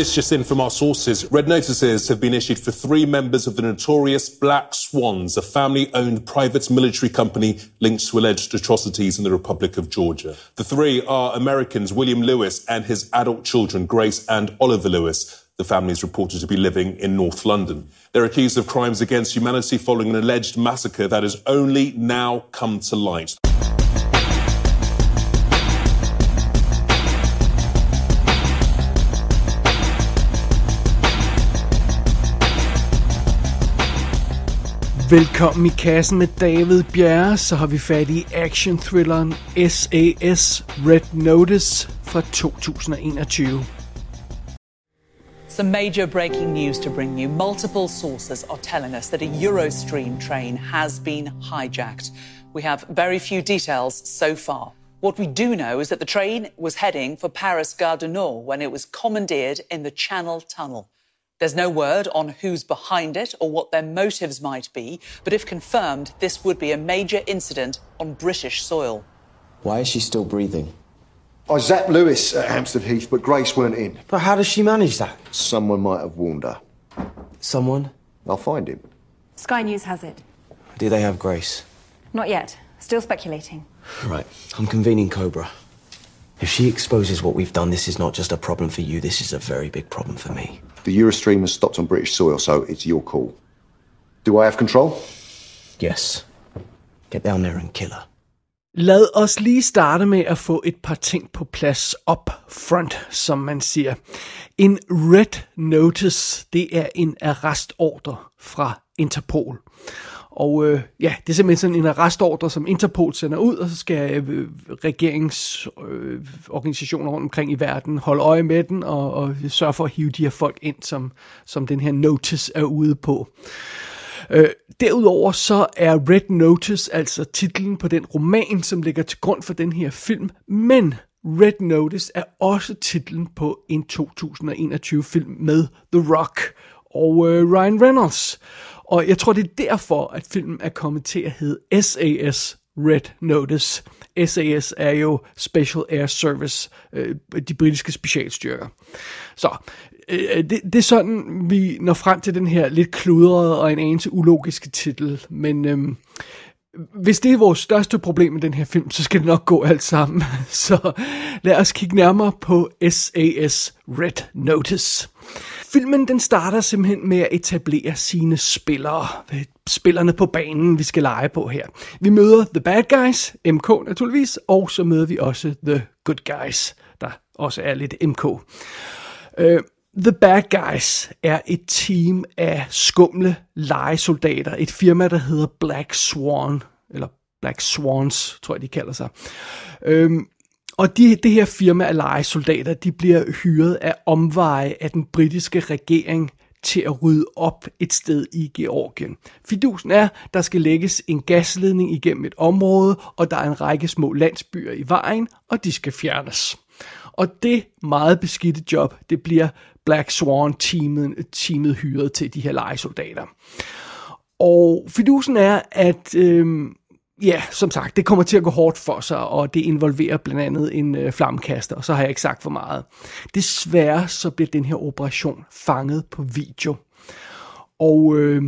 This just in from our sources. Red notices have been issued for three members of the notorious Black Swans, a family owned private military company linked to alleged atrocities in the Republic of Georgia. The three are Americans William Lewis and his adult children, Grace and Oliver Lewis. The family is reported to be living in North London. They're accused of crimes against humanity following an alleged massacre that has only now come to light. Velkommen i kassen med David Bjerre, så har vi fat i action-thrilleren SAS Red Notice fra 2021. Some major breaking news to bring you. Multiple sources are telling us that a Eurostream train has been hijacked. We have very few details so far. What we do know is that the train was heading for Paris Gare du Nord when it was commandeered in the Channel Tunnel. There's no word on who's behind it or what their motives might be, but if confirmed, this would be a major incident on British soil. Why is she still breathing? Oh, I zapped Lewis at Hampstead Heath, but Grace weren't in. But how does she manage that? Someone might have warned her. Someone? I'll find him. Sky News has it. Do they have Grace? Not yet. Still speculating. Right. I'm convening Cobra. If she exposes what we've done, this is not just a problem for you, this is a very big problem for me. The Eurostream has stopped on British soil, so it's your call. Do I have control? Yes. Get down there and kill her. Lad os lige starte med at få et par ting på plads up front, som man siger. En red notice, det er en arrestordre fra Interpol. Og øh, ja, det er simpelthen sådan en arrestordre, som Interpol sender ud, og så skal øh, regeringsorganisationer øh, rundt omkring i verden holde øje med den, og, og sørge for at hive de her folk ind, som, som den her notice er ude på. Øh, derudover så er Red Notice altså titlen på den roman, som ligger til grund for den her film, men Red Notice er også titlen på en 2021 film med The Rock og øh, Ryan Reynolds. Og jeg tror, det er derfor, at filmen er kommet til at hedde SAS Red Notice. SAS er jo Special Air Service, øh, de britiske specialstyrker. Så øh, øh, det, det er sådan, vi når frem til den her lidt kludrede og en anelse ulogiske titel. Men øh, hvis det er vores største problem med den her film, så skal det nok gå alt sammen. Så lad os kigge nærmere på SAS Red Notice. Filmen den starter simpelthen med at etablere sine spillere. Spillerne på banen, vi skal lege på her. Vi møder The Bad Guys, MK naturligvis, og så møder vi også The Good Guys, der også er lidt MK. Uh, øh, The Bad Guys er et team af skumle legesoldater. Et firma, der hedder Black Swan, eller Black Swans, tror jeg, de kalder sig. Øhm, og de, det her firma af legesoldater, de bliver hyret af omveje af den britiske regering til at rydde op et sted i Georgien. Fidusen er, der skal lægges en gasledning igennem et område, og der er en række små landsbyer i vejen, og de skal fjernes. Og det meget beskidte job, det bliver Black Swan-teamet teamet hyret til de her legesoldater. Og fidusen er, at øh, ja, som sagt, det kommer til at gå hårdt for sig, og det involverer blandt andet en øh, flammekaster, og så har jeg ikke sagt for meget. Desværre så bliver den her operation fanget på video. Og øh,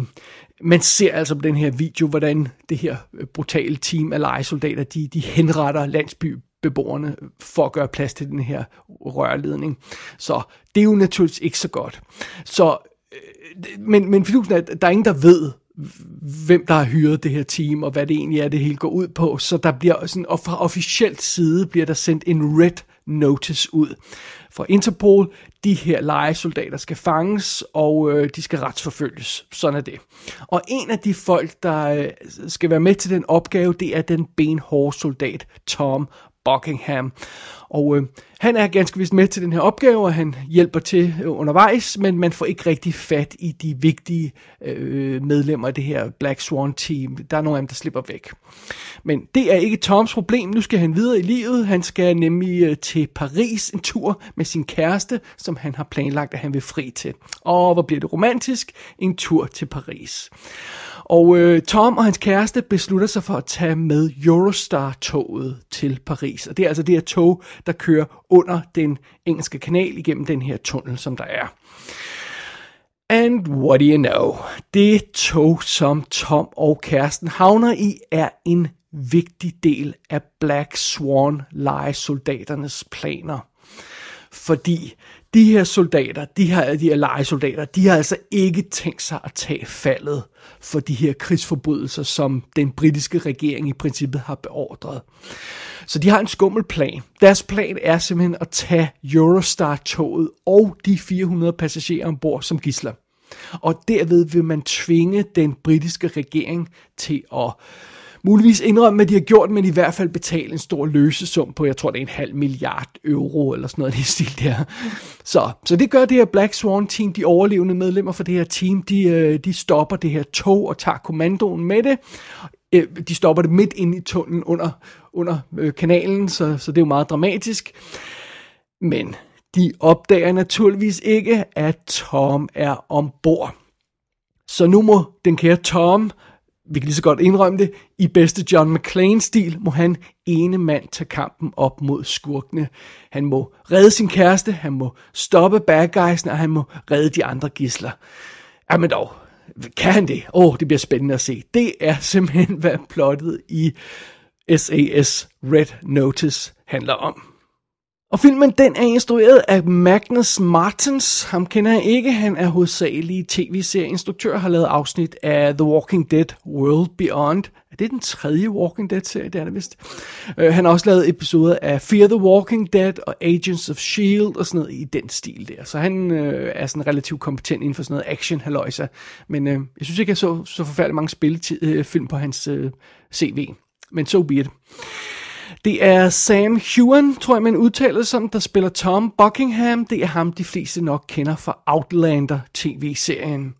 man ser altså på den her video, hvordan det her øh, brutale team af legesoldater, de, de henretter landsbybeboerne for at gøre plads til den her rørledning. Så det er jo naturligvis ikke så godt. Så, øh, men, men er, der er ingen, der ved, hvem der har hyret det her team, og hvad det egentlig er, det hele går ud på. Så der bliver sådan, og fra officielt side bliver der sendt en red notice ud fra Interpol. De her legesoldater skal fanges, og øh, de skal retsforfølges. Sådan er det. Og en af de folk, der øh, skal være med til den opgave, det er den benhårde soldat Tom Buckingham. Og øh, han er ganske vist med til den her opgave, og han hjælper til øh, undervejs, men man får ikke rigtig fat i de vigtige øh, medlemmer af det her Black Swan team. Der er nogle af dem, der slipper væk. Men det er ikke Toms problem. Nu skal han videre i livet. Han skal nemlig øh, til Paris en tur med sin kæreste, som han har planlagt, at han vil fri til. Og hvor bliver det romantisk? En tur til Paris. Og øh, Tom og hans kæreste beslutter sig for at tage med Eurostar-toget til Paris. Og det er altså det her tog, der kører under den engelske kanal igennem den her tunnel, som der er. And what do you know? Det tog, som Tom og kæresten havner i, er en vigtig del af Black Swan legesoldaternes planer. Fordi de her soldater, de her, de her legesoldater, de har altså ikke tænkt sig at tage faldet for de her krigsforbrydelser, som den britiske regering i princippet har beordret. Så de har en skummel plan. Deres plan er simpelthen at tage Eurostar-toget og de 400 passagerer ombord som gisler. Og derved vil man tvinge den britiske regering til at muligvis indrømme, at de har gjort, men i hvert fald betale en stor løsesum på, jeg tror det er en halv milliard euro eller sådan noget i stil der. Så, så det gør det her Black Swan team, de overlevende medlemmer for det her team, de, øh, de stopper det her tog og tager kommandoen med det. Øh, de stopper det midt ind i tunnelen under, under øh, kanalen, så, så det er jo meget dramatisk. Men de opdager naturligvis ikke, at Tom er ombord. Så nu må den kære Tom vi kan lige så godt indrømme det, i bedste John McClane-stil må han ene mand tage kampen op mod skurkene. Han må redde sin kæreste, han må stoppe bad guys'en, og han må redde de andre gisler. Jamen dog, kan han det? Åh, oh, det bliver spændende at se. Det er simpelthen, hvad plottet i SAS Red Notice handler om. Og filmen den er instrueret af Magnus Martens. Ham kender jeg ikke. Han er hovedsagelig tv-serieinstruktør, har lavet afsnit af The Walking Dead World Beyond. Er det den tredje Walking Dead-serie? Det er det vist. Uh, han har også lavet episoder af Fear the Walking Dead og Agents of S.H.I.E.L.D. og sådan noget i den stil der. Så han uh, er sådan relativt kompetent inden for sådan noget action haløjsa. Men uh, jeg synes ikke, jeg så så forfærdeligt mange spilfilm på hans uh, CV. Men so be it. Det er Sam Hewen, tror jeg man udtaler som, der spiller Tom Buckingham. Det er ham, de fleste nok kender fra Outlander tv-serien.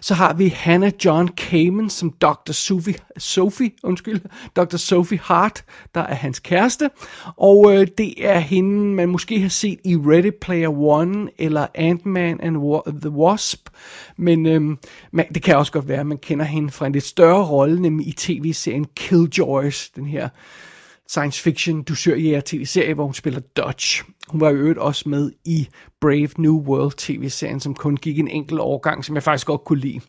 Så har vi Hannah John Kamen som Dr. Sophie, Sophie, undskyld, Dr. Sophie Hart, der er hans kæreste. Og øh, det er hende, man måske har set i Ready Player One eller Ant-Man and the Wasp. Men øh, man, det kan også godt være, at man kender hende fra en lidt større rolle, nemlig i tv-serien Killjoys, den her science fiction dusørjæger tv-serie, hvor hun spiller Dodge. Hun var i øvrigt også med i Brave New World tv-serien, som kun gik en enkelt årgang, som jeg faktisk godt kunne lide.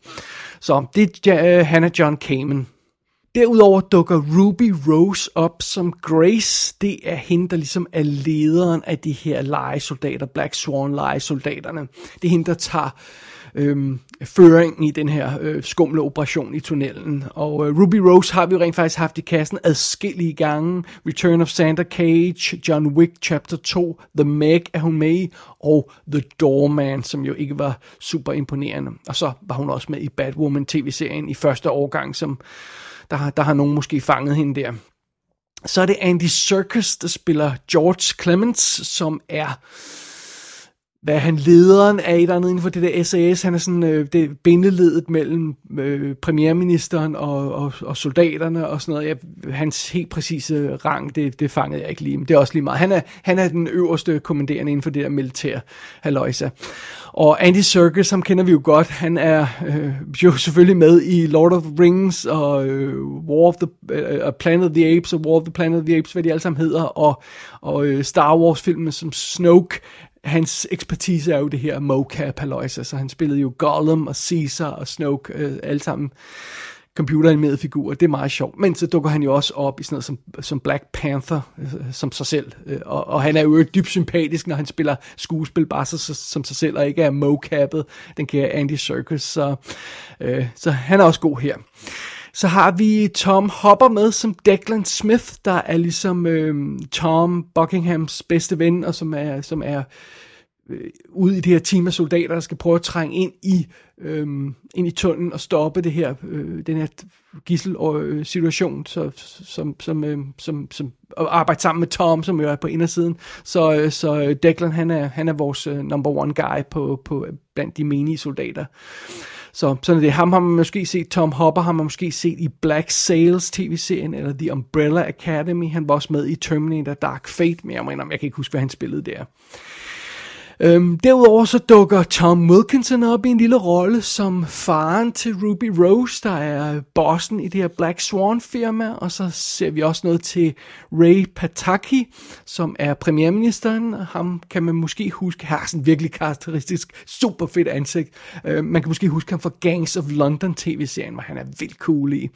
Så det er uh, Hannah John Kamen. Derudover dukker Ruby Rose op som Grace. Det er hende, der ligesom er lederen af de her legesoldater, Black Swan legesoldaterne. Det er hende, der tager øh, føringen i den her øh, skumle operation i tunnelen. Og øh, Ruby Rose har vi jo rent faktisk haft i kassen adskillige gange. Return of Santa Cage, John Wick Chapter 2, The Meg er hun med i, og The Doorman, som jo ikke var super imponerende. Og så var hun også med i Batwoman tv-serien i første årgang, som der, der har nogen måske fanget hende der. Så er det Andy Serkis, der spiller George Clements, som er hvad er han lederen af et andet inden for det der SAS. Han er sådan øh, det bindeledet mellem øh, premierministeren og, og, og soldaterne og sådan noget. Jeg, hans helt præcise rang, det, det fangede jeg ikke lige. Men det er også lige meget. Han er, han er den øverste kommanderende inden for det der militær haløjsa. Og Andy Serkis, ham kender vi jo godt. Han er øh, jo selvfølgelig med i Lord of the Rings og øh, War of the øh, Planet of the Apes og War of the Planet of the Apes, hvad de alle sammen hedder. Og, og øh, Star Wars-filmen som Snoke hans ekspertise er jo det her mocap halløjse, så altså, han spillede jo Gollum og Caesar og Snoke, øh, alle sammen computeranimerede figurer. Det er meget sjovt. Men så dukker han jo også op i sådan noget som, som Black Panther, øh, som sig selv. Øh, og, og han er jo dybt sympatisk, når han spiller skuespil bare så, så, som sig selv, og ikke er mocappet, den kære Andy Serkis. Så, øh, så han er også god her. Så har vi Tom Hopper med som Declan Smith, der er ligesom øh, Tom Buckinghams bedste ven, og som er, som er øh, ude i det her team af soldater, der skal prøve at trænge ind i, øh, ind i tunnelen og stoppe det her, øh, den her gissel-situation, øh, så, som, som, øh, som, som, og arbejde sammen med Tom, som jo er på indersiden. Så, øh, så øh, Declan, han er, han er vores øh, number one guy på, på, blandt de menige soldater. Så sådan er det. Ham har man måske set, Tom Hopper har man måske set i Black Sails tv-serien, eller The Umbrella Academy. Han var også med i Terminator Dark Fate, men jeg, mener, jeg kan ikke huske, hvad han spillede der. Øhm, derudover så dukker Tom Wilkinson op i en lille rolle som faren til Ruby Rose, der er bossen i det her Black Swan firma, og så ser vi også noget til Ray Pataki, som er premierministeren. Ham kan man måske huske, har sådan virkelig karakteristisk, super fedt ansigt. Øh, man kan måske huske ham fra Gangs of London tv-serien, hvor han er vildt cool i.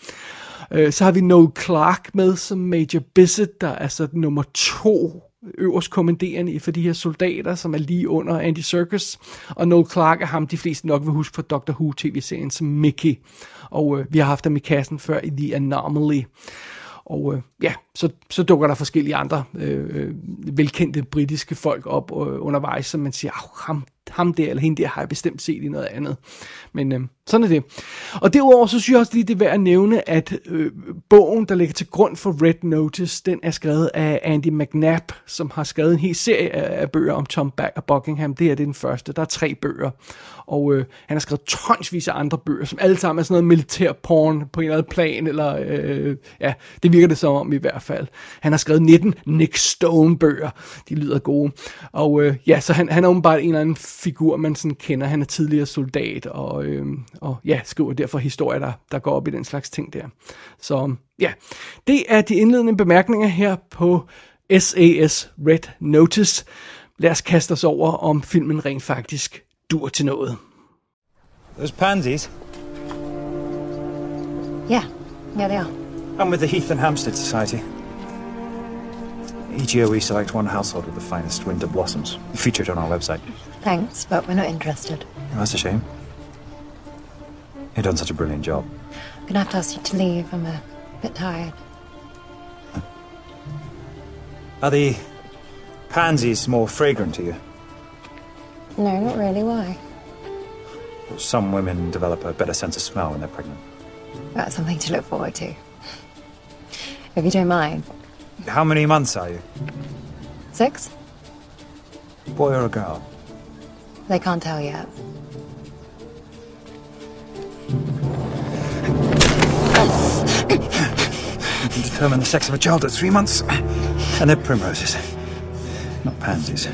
Øh, så har vi Noel Clark med som Major Bissett, der er sådan nummer to øverst kommanderende for de her soldater, som er lige under Andy Serkis. Og Noel Clark er ham, de fleste nok vil huske fra Doctor Who tv-serien som Mickey. Og øh, vi har haft ham i kassen før i The Anomaly. Og øh, ja, så, så dukker der forskellige andre øh, øh velkendte britiske folk op øh, undervejs, som man siger, ham, ham der eller hende der har jeg bestemt set i noget andet. Men øh, sådan er det. Og derudover så synes jeg også lige, det er værd at nævne, at øh, bogen, der ligger til grund for Red Notice, den er skrevet af Andy McNabb, som har skrevet en hel serie af, af bøger om Tom Back og Buckingham. Det er det den første. Der er tre bøger. Og øh, han har skrevet tonsvis af andre bøger, som alle sammen er sådan noget militær porn på en eller anden plan, eller øh, ja, det virker det som om i hvert fald. Han har skrevet 19 Nick Stone bøger. De lyder gode. Og øh, ja, så han, han er åbenbart en eller anden figur, man sådan kender. Han er tidligere soldat, og, øh, og ja, skriver derfor historier, der, der går op i den slags ting der. Så ja, det er de indledende bemærkninger her på SAS Red Notice. Lad os kaste os over, om filmen rent faktisk dur til noget. Those pansies? Yeah, yeah they are. I'm with the Heath and Hampstead Society. Each year we select one household with the finest winter blossoms, featured on our website. Thanks, but we're not interested. Oh, that's a shame. You've done such a brilliant job. I'm gonna have to ask you to leave. I'm a bit tired. Are the pansies more fragrant to you? No, not really. Why? Some women develop a better sense of smell when they're pregnant. That's something to look forward to. If you don't mind. How many months are you? Six? Boy or a girl? They can't tell yet. Can determine the sex of a child at three months. And they're primroses, not pansies.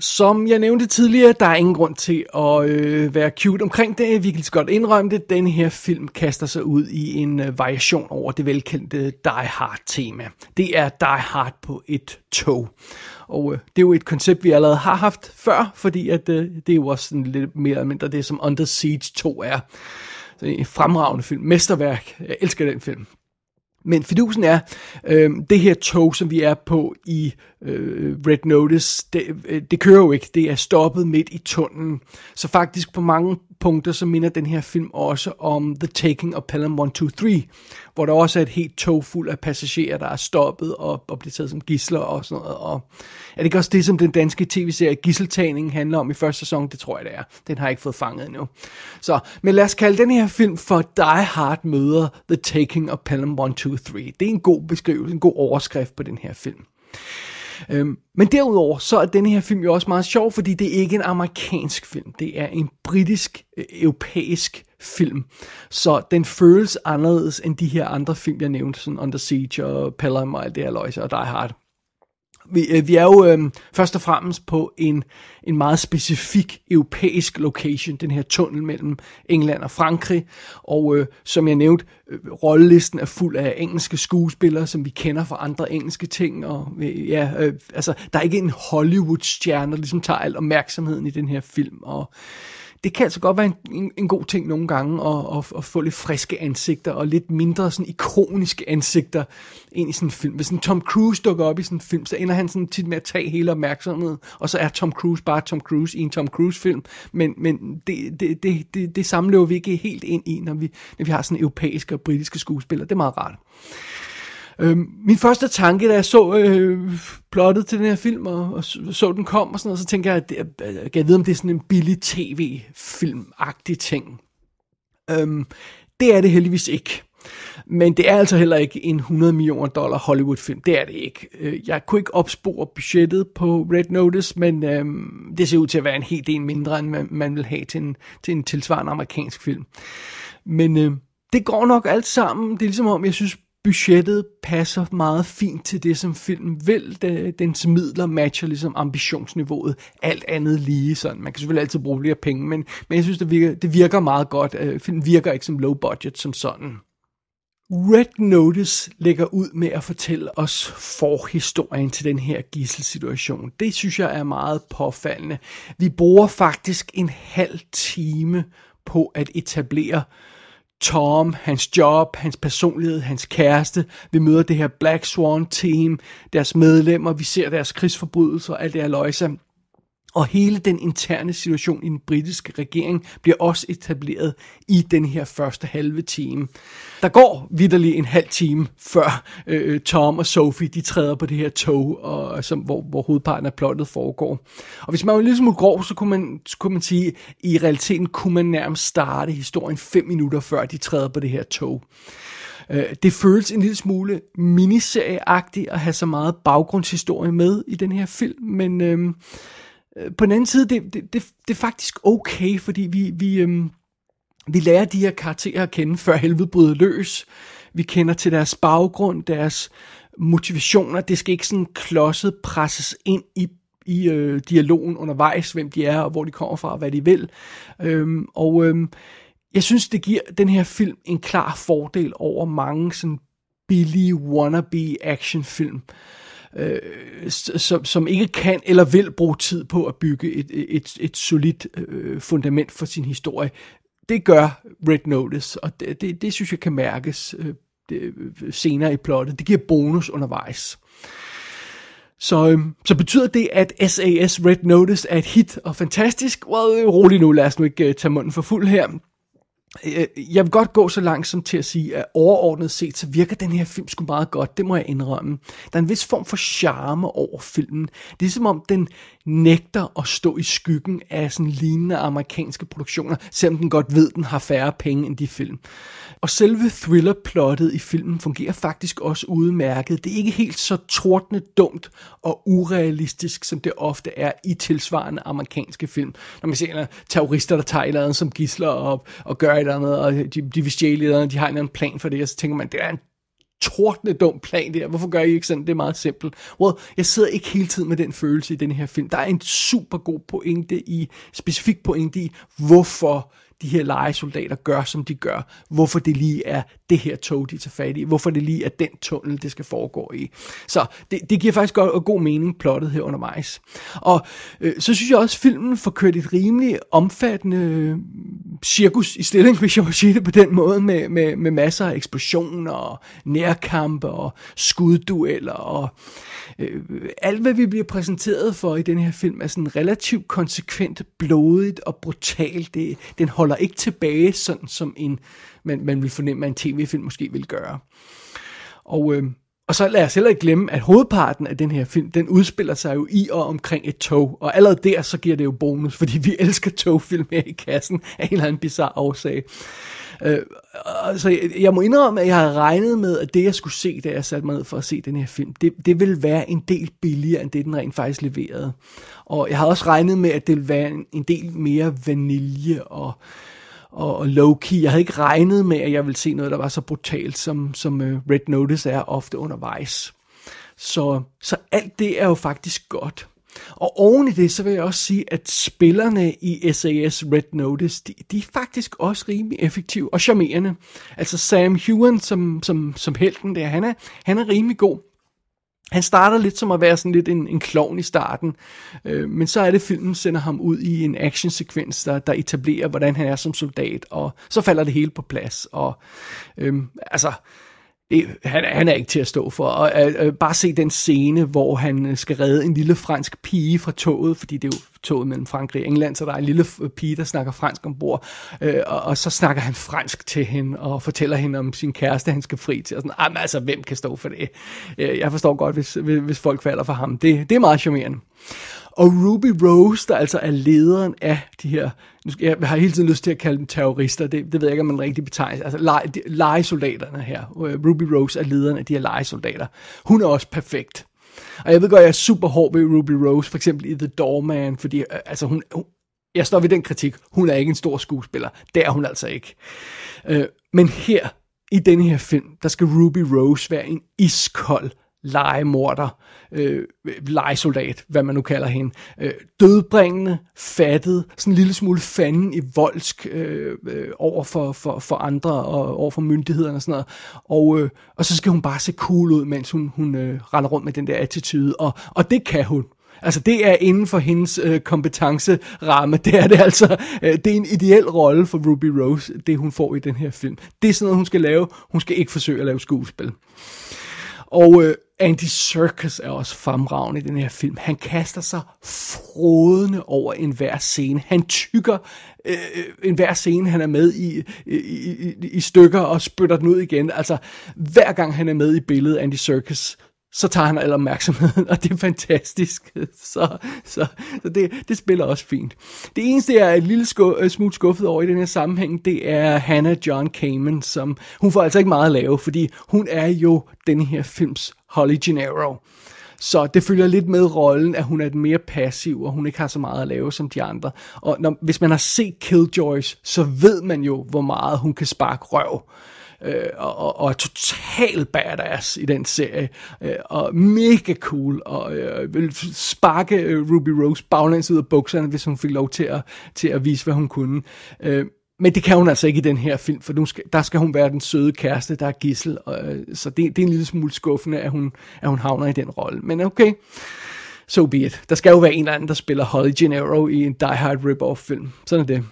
Som jeg nævnte tidligere, der er ingen grund til at øh, være cute omkring det. Vi kan lige godt indrømme det. Den her film kaster sig ud i en øh, variation over det velkendte Die Hard-tema. Det er Die Hard på et tog. Og øh, det er jo et koncept, vi allerede har haft før, fordi at, øh, det er jo også sådan lidt mere eller mindre det, som Under Siege 2 er. Så en fremragende film. Mesterværk. Jeg elsker den film. Men fidusen er, øh, det her tog, som vi er på i øh, Red Notice, det, øh, det kører jo ikke. Det er stoppet midt i tunnelen. Så faktisk på mange punkter, så minder den her film også om The Taking of Pelham 123, hvor der også er et helt tog fuld af passagerer, der er stoppet og, og bliver taget som gisler og sådan noget. Og er det ikke også det, som den danske tv-serie Gisseltagning handler om i første sæson? Det tror jeg, det er. Den har jeg ikke fået fanget endnu. Så, men lad os kalde den her film for Die Hard møder The Taking of Pelham 123. 3. Det er en god beskrivelse, en god overskrift på den her film. Øhm, men derudover så er denne her film jo også meget sjov, fordi det er ikke en amerikansk film. Det er en britisk, øh, europæisk film. Så den føles anderledes end de her andre film, jeg nævnte, sådan Under Siege og Pelham og alt det her løjse og Die Hard vi, øh, vi er jo øh, først og fremmest på en, en meget specifik europæisk location, den her tunnel mellem England og Frankrig, og øh, som jeg nævnte, øh, rollelisten er fuld af engelske skuespillere, som vi kender fra andre engelske ting, og øh, ja, øh, altså, der er ikke en Hollywood-stjerne, der ligesom tager al opmærksomheden i den her film, og det kan altså godt være en, en, en god ting nogle gange at, at, at få lidt friske ansigter og lidt mindre sådan ikoniske ansigter ind i sådan en film. Hvis en Tom Cruise dukker op i sådan en film, så ender han sådan tit med at tage hele opmærksomheden, og så er Tom Cruise bare Tom Cruise i en Tom Cruise film. Men, men det, det, det, det, det samlever vi ikke helt ind i, når vi, når vi har sådan europæiske og britiske skuespillere. Det er meget rart. Øh, min første tanke, da jeg så øh, plottet til den her film, og, og så, så den kom og sådan noget, så tænker jeg, at det, øh, jeg, jeg ved, om det er sådan en billig tv-film-agtig ting. Øh, det er det heldigvis ikke. Men det er altså heller ikke en 100 millioner dollar Hollywood-film. Det er det ikke. Øh, jeg kunne ikke opspore budgettet på Red Notice, men øhm, det ser ud til at være en helt del mindre, end man, man vil have til en, til en tilsvarende amerikansk film. Men øh, det går nok alt sammen. Det er ligesom om, jeg synes, budgettet passer meget fint til det, som filmen vil. Den, dens midler matcher ligesom ambitionsniveauet. Alt andet lige sådan. Man kan selvfølgelig altid bruge flere penge, men, men jeg synes, det virker, det virker meget godt. Øh, filmen virker ikke som low budget som sådan. Red Notice lægger ud med at fortælle os forhistorien til den her gisselsituation. Det synes jeg er meget påfaldende. Vi bruger faktisk en halv time på at etablere Tom, hans job, hans personlighed, hans kæreste. Vi møder det her Black Swan team, deres medlemmer, vi ser deres krigsforbrydelser alt det her løjse. Og hele den interne situation i den britiske regering bliver også etableret i den her første halve time. Der går vidderlig en halv time, før øh, Tom og Sophie de træder på det her tog, og, som, hvor, hvor hovedparten af plottet foregår. Og hvis man var lidt smule grov, så kunne man, så kunne man sige, at i realiteten kunne man nærmest starte historien fem minutter før de træder på det her tog. Øh, det føles en lille smule miniserieagtigt at have så meget baggrundshistorie med i den her film, men... Øh, Øh, på den anden side, det, det, det, det er faktisk okay, fordi vi, vi, øhm, vi lærer de her karakterer at kende, før helvede bryder løs. Vi kender til deres baggrund, deres motivationer. Det skal ikke sådan klodset presses ind i, i øh, dialogen undervejs, hvem de er, og hvor de kommer fra, og hvad de vil. Øhm, og øhm, jeg synes, det giver den her film en klar fordel over mange sådan billige wannabe actionfilm øh, Øh, som, som ikke kan eller vil bruge tid på at bygge et, et, et solidt øh, fundament for sin historie. Det gør Red Notice, og det, det, det synes jeg kan mærkes øh, det, øh, senere i plottet. Det giver bonus undervejs. Så, øh, så betyder det, at SAS Red Notice er et hit og fantastisk? Well, rolig nu, lad os nu ikke øh, tage munden for fuld her. Øh, øh, jeg vil godt gå så langt som til at sige, at overordnet set, så virker den her film sgu meget godt. Det må jeg indrømme. Der er en vis form for charme over filmen. Det er som om, den nægter at stå i skyggen af sådan lignende amerikanske produktioner, selvom den godt ved, at den har færre penge end de film. Og selve thrillerplottet i filmen fungerer faktisk også udmærket. Det er ikke helt så tortende dumt og urealistisk, som det ofte er i tilsvarende amerikanske film. Når man ser terrorister, der tager et som gisler og, og gør et eller andet, og de, de vil stjæle de har en eller anden plan for det, og så tænker man, det er en tordne dum plan der. Hvorfor gør I ikke sådan? Det er meget simpelt. Well, jeg sidder ikke hele tiden med den følelse i den her film. Der er en super god pointe i, specifik pointe i, hvorfor de her legesoldater gør, som de gør. Hvorfor det lige er det her tog, de tager fat i. Hvorfor det lige er den tunnel, det skal foregå i. Så det, det giver faktisk godt god mening, plottet her undervejs. Og øh, så synes jeg også, at filmen får kørt et rimelig omfattende øh, cirkus i stilling, hvis jeg må sige det på den måde, med, med, med masser af eksplosioner og nærkampe og skuddueller og øh, alt, hvad vi bliver præsenteret for i den her film, er sådan relativt konsekvent blodigt og brutalt. Det, den holder ikke tilbage, sådan som en, man, man vil fornemme, at en tv-film måske vil gøre. Og, øh, og så lad os heller ikke glemme, at hovedparten af den her film, den udspiller sig jo i og omkring et tog. Og allerede der, så giver det jo bonus, fordi vi elsker togfilm her i kassen af en eller anden bizarre årsag. Øh, altså, jeg, jeg må indrømme, at jeg har regnet med, at det, jeg skulle se, da jeg satte mig ned for at se den her film, det, det ville være en del billigere, end det, den rent faktisk leverede. Og jeg har også regnet med, at det ville være en, en del mere vanilje og og, og low-key. Jeg havde ikke regnet med, at jeg ville se noget, der var så brutalt, som, som øh, Red Notice er ofte undervejs. Så, så alt det er jo faktisk godt. Og oven i det, så vil jeg også sige, at spillerne i SAS Red Notice, de, de er faktisk også rimelig effektive og charmerende. Altså Sam Hewen som, som, som helten der, han er, han er rimelig god. Han starter lidt som at være sådan lidt en, en klovn i starten, øh, men så er det, filmen sender ham ud i en actionsekvens, der, der etablerer, hvordan han er som soldat, og så falder det hele på plads. Og øh, altså, det, han, han er ikke til at stå for. Og øh, øh bare se den scene, hvor han øh, skal redde en lille fransk pige fra toget, fordi det er jo toget mellem Frankrig og England, så der er en lille øh, pige, der snakker fransk ombord, øh, og, og så snakker han fransk til hende, og fortæller hende om sin kæreste, han skal fri til, og sådan, ah, altså, hvem kan stå for det? Øh, jeg forstår godt, hvis, hvis folk falder for ham. Det, det er meget charmerende. Og Ruby Rose, der altså er lederen af de her, jeg har hele tiden lyst til at kalde dem terrorister, det, det ved jeg ikke, om man rigtig betegner, altså lege, legesoldaterne her. Øh, Ruby Rose er lederen af de her legesoldater. Hun er også perfekt. Og jeg ved godt, jeg er super hård ved Ruby Rose, for eksempel i The Doorman, fordi øh, altså hun, hun jeg står ved den kritik, hun er ikke en stor skuespiller. Det er hun altså ikke. Øh, men her, i den her film, der skal Ruby Rose være en iskold legemorder, øh, legesoldat, hvad man nu kalder hende. Øh, dødbringende, fattet, sådan en lille smule fanden i voldsk øh, øh, over for, for, for andre og over for myndighederne og sådan noget. Og, øh, og så skal hun bare se cool ud, mens hun, hun øh, render rundt med den der attitude, og, og det kan hun. Altså det er inden for hendes øh, kompetenceramme. Det er det altså. Øh, det er en ideel rolle for Ruby Rose, det hun får i den her film. Det er sådan noget, hun skal lave. Hun skal ikke forsøge at lave skuespil. Og øh, Andy Serkis er også fremragende i den her film. Han kaster sig frodende over enhver scene. Han tykker øh, enhver scene, han er med i, i, i, i stykker og spytter den ud igen. Altså, hver gang han er med i billedet, Andy Serkis, så tager han al opmærksomheden, og det er fantastisk. Så, så, så det, det spiller også fint. Det eneste, jeg er et lille sku, smule skuffet over i den her sammenhæng, det er Hannah John Kamen, som hun får altså ikke meget at lave, fordi hun er jo den her films Holly Gennaro. Så det følger lidt med rollen, at hun er den mere passiv, og hun ikke har så meget at lave som de andre. Og når, hvis man har set Killjoys, så ved man jo, hvor meget hun kan sparke røv øh, og, og er total badass i den serie, øh, og mega cool, og øh, vil sparke øh, Ruby Rose baglæns ud af bukserne, hvis hun fik lov til at, til at vise, hvad hun kunne. Øh, men det kan hun altså ikke i den her film, for nu skal, der skal hun være den søde kæreste, der er gissel. Og, øh, så det, det er en lille smule skuffende, at hun, at hun havner i den rolle. Men okay, so be it. Der skal jo være en eller anden, der spiller Holly Gennaro i en Die Hard rip-off film. Sådan er det.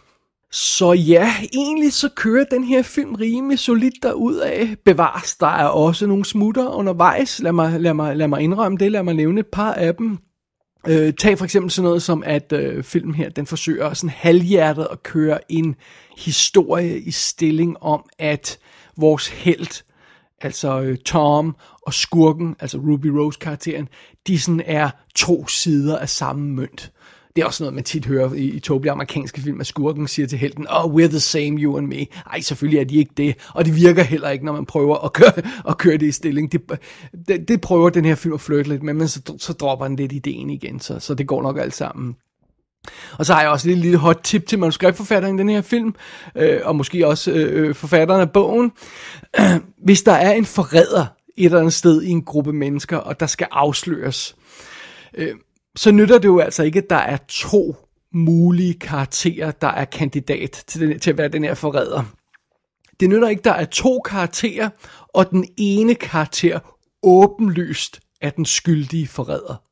Så ja, egentlig så kører den her film rimelig solidt derud af. Bevares, der er også nogle smutter undervejs. Lad mig, lad, mig, lad mig indrømme det, lad mig nævne et par af dem. Øh, tag for eksempel sådan noget som, at øh, filmen her, den forsøger sådan halvhjertet at køre en historie i stilling om, at vores held, altså øh, Tom og skurken, altså Ruby Rose karakteren, de sådan er to sider af samme mønt. Det er også noget, man tit hører i, i tåbelige amerikanske film, at skurken siger til helten, oh, we're the same, you and me. Ej, selvfølgelig er de ikke det, og det virker heller ikke, når man prøver at køre, at køre det i stilling. Det, det, det prøver den her film at flytte lidt med, men så, så dropper den lidt ideen igen, så, så det går nok alt sammen. Og så har jeg også et lille, lille hot tip til manuskriptforfatteren i den her film, øh, og måske også øh, øh forfatteren af bogen. Hvis der er en forræder et eller andet sted i en gruppe mennesker, og der skal afsløres, øh, så nytter det jo altså ikke, at der er to mulige karakterer, der er kandidat til, den, til at være den her forræder. Det nytter ikke, at der er to karakterer, og den ene karakter åbenlyst er den skyldige forræder.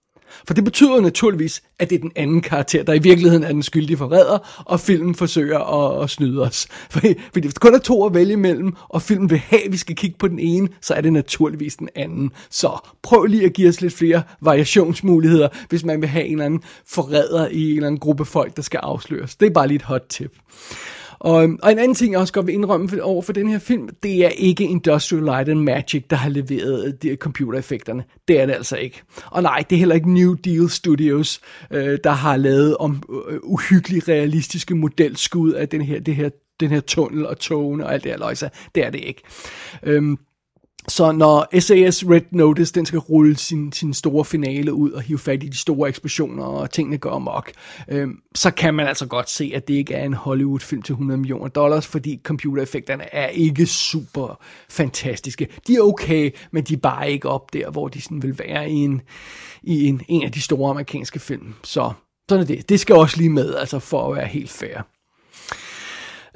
For det betyder naturligvis, at det er den anden karakter, der i virkeligheden er den skyldige forræder, og filmen forsøger at, at snyde os. Fordi, fordi hvis der kun er to at vælge imellem, og filmen vil have, at vi skal kigge på den ene, så er det naturligvis den anden. Så prøv lige at give os lidt flere variationsmuligheder, hvis man vil have en eller anden forræder i en eller anden gruppe folk, der skal afsløres. Det er bare lige et hot tip. Og, øhm, og en anden ting, jeg også godt vil indrømme for, over for den her film, det er ikke Industrial Light and Magic, der har leveret øh, de computereffekterne. Det er det altså ikke. Og nej, det er heller ikke New Deal Studios, øh, der har lavet om øh, uhyggeligt realistiske modelskud af den her, det her, den her tunnel og togene og alt det her løjse. Det er det ikke. Øhm, så når SAS Red Notice, den skal rulle sin, sin store finale ud og hive fat i de store eksplosioner, og tingene går amok, øh, så kan man altså godt se, at det ikke er en Hollywood-film til 100 millioner dollars, fordi computereffekterne er ikke super fantastiske. De er okay, men de er bare ikke op der, hvor de sådan vil være i en, i en, en af de store amerikanske film. Så sådan er det. Det skal også lige med, altså for at være helt fair.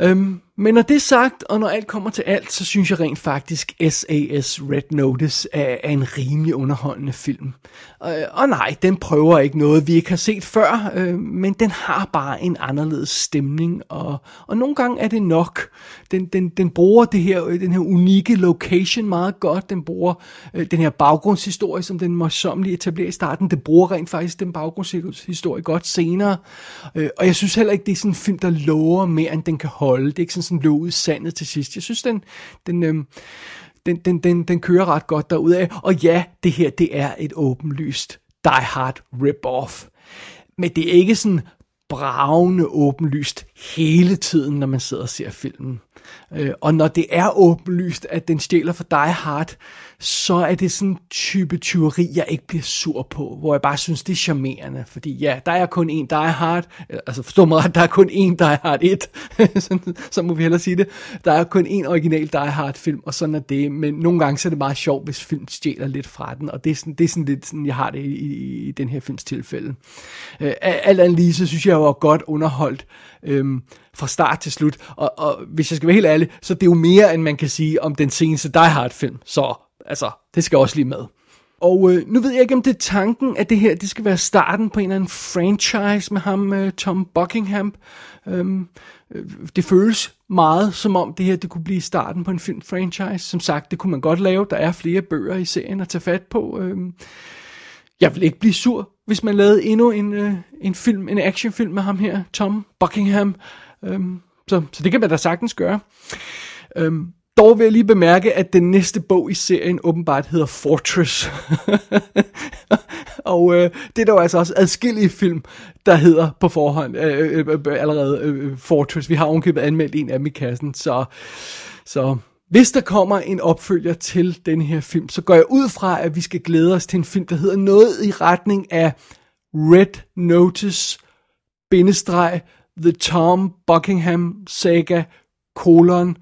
Øhm, men når det er sagt, og når alt kommer til alt, så synes jeg rent faktisk, SAS Red Notice er, er en rimelig underholdende film. Og, og nej, den prøver ikke noget, vi ikke har set før, øh, men den har bare en anderledes stemning, og, og nogle gange er det nok. Den, den, den bruger det her, øh, den her unikke location meget godt, den bruger øh, den her baggrundshistorie, som den møjsommeligt etablerer i starten, det bruger rent faktisk den baggrundshistorie godt senere, øh, og jeg synes heller ikke, det er sådan en film, der lover mere, end den kan holde. Det er ikke sådan sådan lå ud i sandet til sidst. Jeg synes, den, den, øh, den, den, den, den kører ret godt derudad. Og ja, det her, det er et åbenlyst Die Hard rip-off. Men det er ikke sådan bravende åbenlyst hele tiden, når man sidder og ser filmen. Øh, og når det er åbenlyst, at den stjæler for Die Hard, så er det sådan en type tyveri, jeg ikke bliver sur på, hvor jeg bare synes, det er charmerende. Fordi ja, der er kun en Die Hard, øh, altså forstå mig ret, der er kun en Die Hard 1, så må vi hellere sige det. Der er kun en original Die Hard film, og sådan er det. Men nogle gange så er det meget sjovt, hvis film stjæler lidt fra den, og det er sådan, det er sådan lidt sådan, jeg har det i, i, i den her films tilfælde. Øh, alt andet lige, så synes jeg, jeg var godt underholdt øhm, fra start til slut. Og, og hvis jeg skal være helt ærlig, så det er jo mere, end man kan sige om den seneste Die Hard film. Så altså, det skal også lige med. Og øh, nu ved jeg ikke, om det er tanken, at det her det skal være starten på en eller anden franchise med ham, øh, Tom Buckingham. Øhm, øh, det føles meget som om det her det kunne blive starten på en film-franchise. Som sagt, det kunne man godt lave. Der er flere bøger i serien at tage fat på. Øhm, jeg vil ikke blive sur, hvis man lavede endnu en, øh, en film, en actionfilm med ham her, Tom Buckingham. Øhm, så, så det kan man da sagtens gøre. Øhm, dog vil jeg lige bemærke, at den næste bog i serien åbenbart hedder Fortress. og øh, det er der jo altså også adskillige film, der hedder på forhånd øh, øh, øh, øh allerede øh, øh, Fortress. Vi har ovenkøbet anmeldt en af dem i kassen, så... så hvis der kommer en opfølger til den her film, så går jeg ud fra, at vi skal glæde os til en film, der hedder noget i retning af Red Notice, bindestreg, The Tom Buckingham Saga, kolon,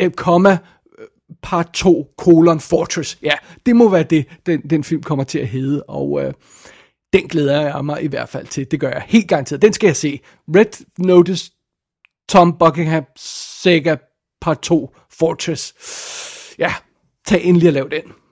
Øh, komma, øh, part 2, colon, Fortress. Ja, det må være det, den, den film kommer til at hedde, og øh, den glæder jeg mig i hvert fald til. Det gør jeg helt garanteret. Den skal jeg se. Red Notice, Tom Buckingham Sega, part 2, Fortress. Ja, tag endelig og lav den.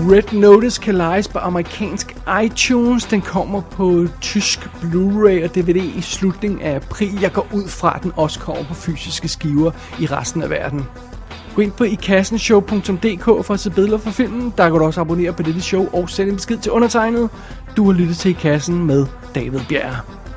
Red Notice kan lejes på amerikansk iTunes. Den kommer på tysk Blu-ray og DVD i slutningen af april. Jeg går ud fra, at den også kommer på fysiske skiver i resten af verden. Gå ind på ikassenshow.dk for at se billeder fra filmen. Der kan du også abonnere på dette show og sende en besked til undertegnet. Du har lyttet til I Kassen med David Bjerg.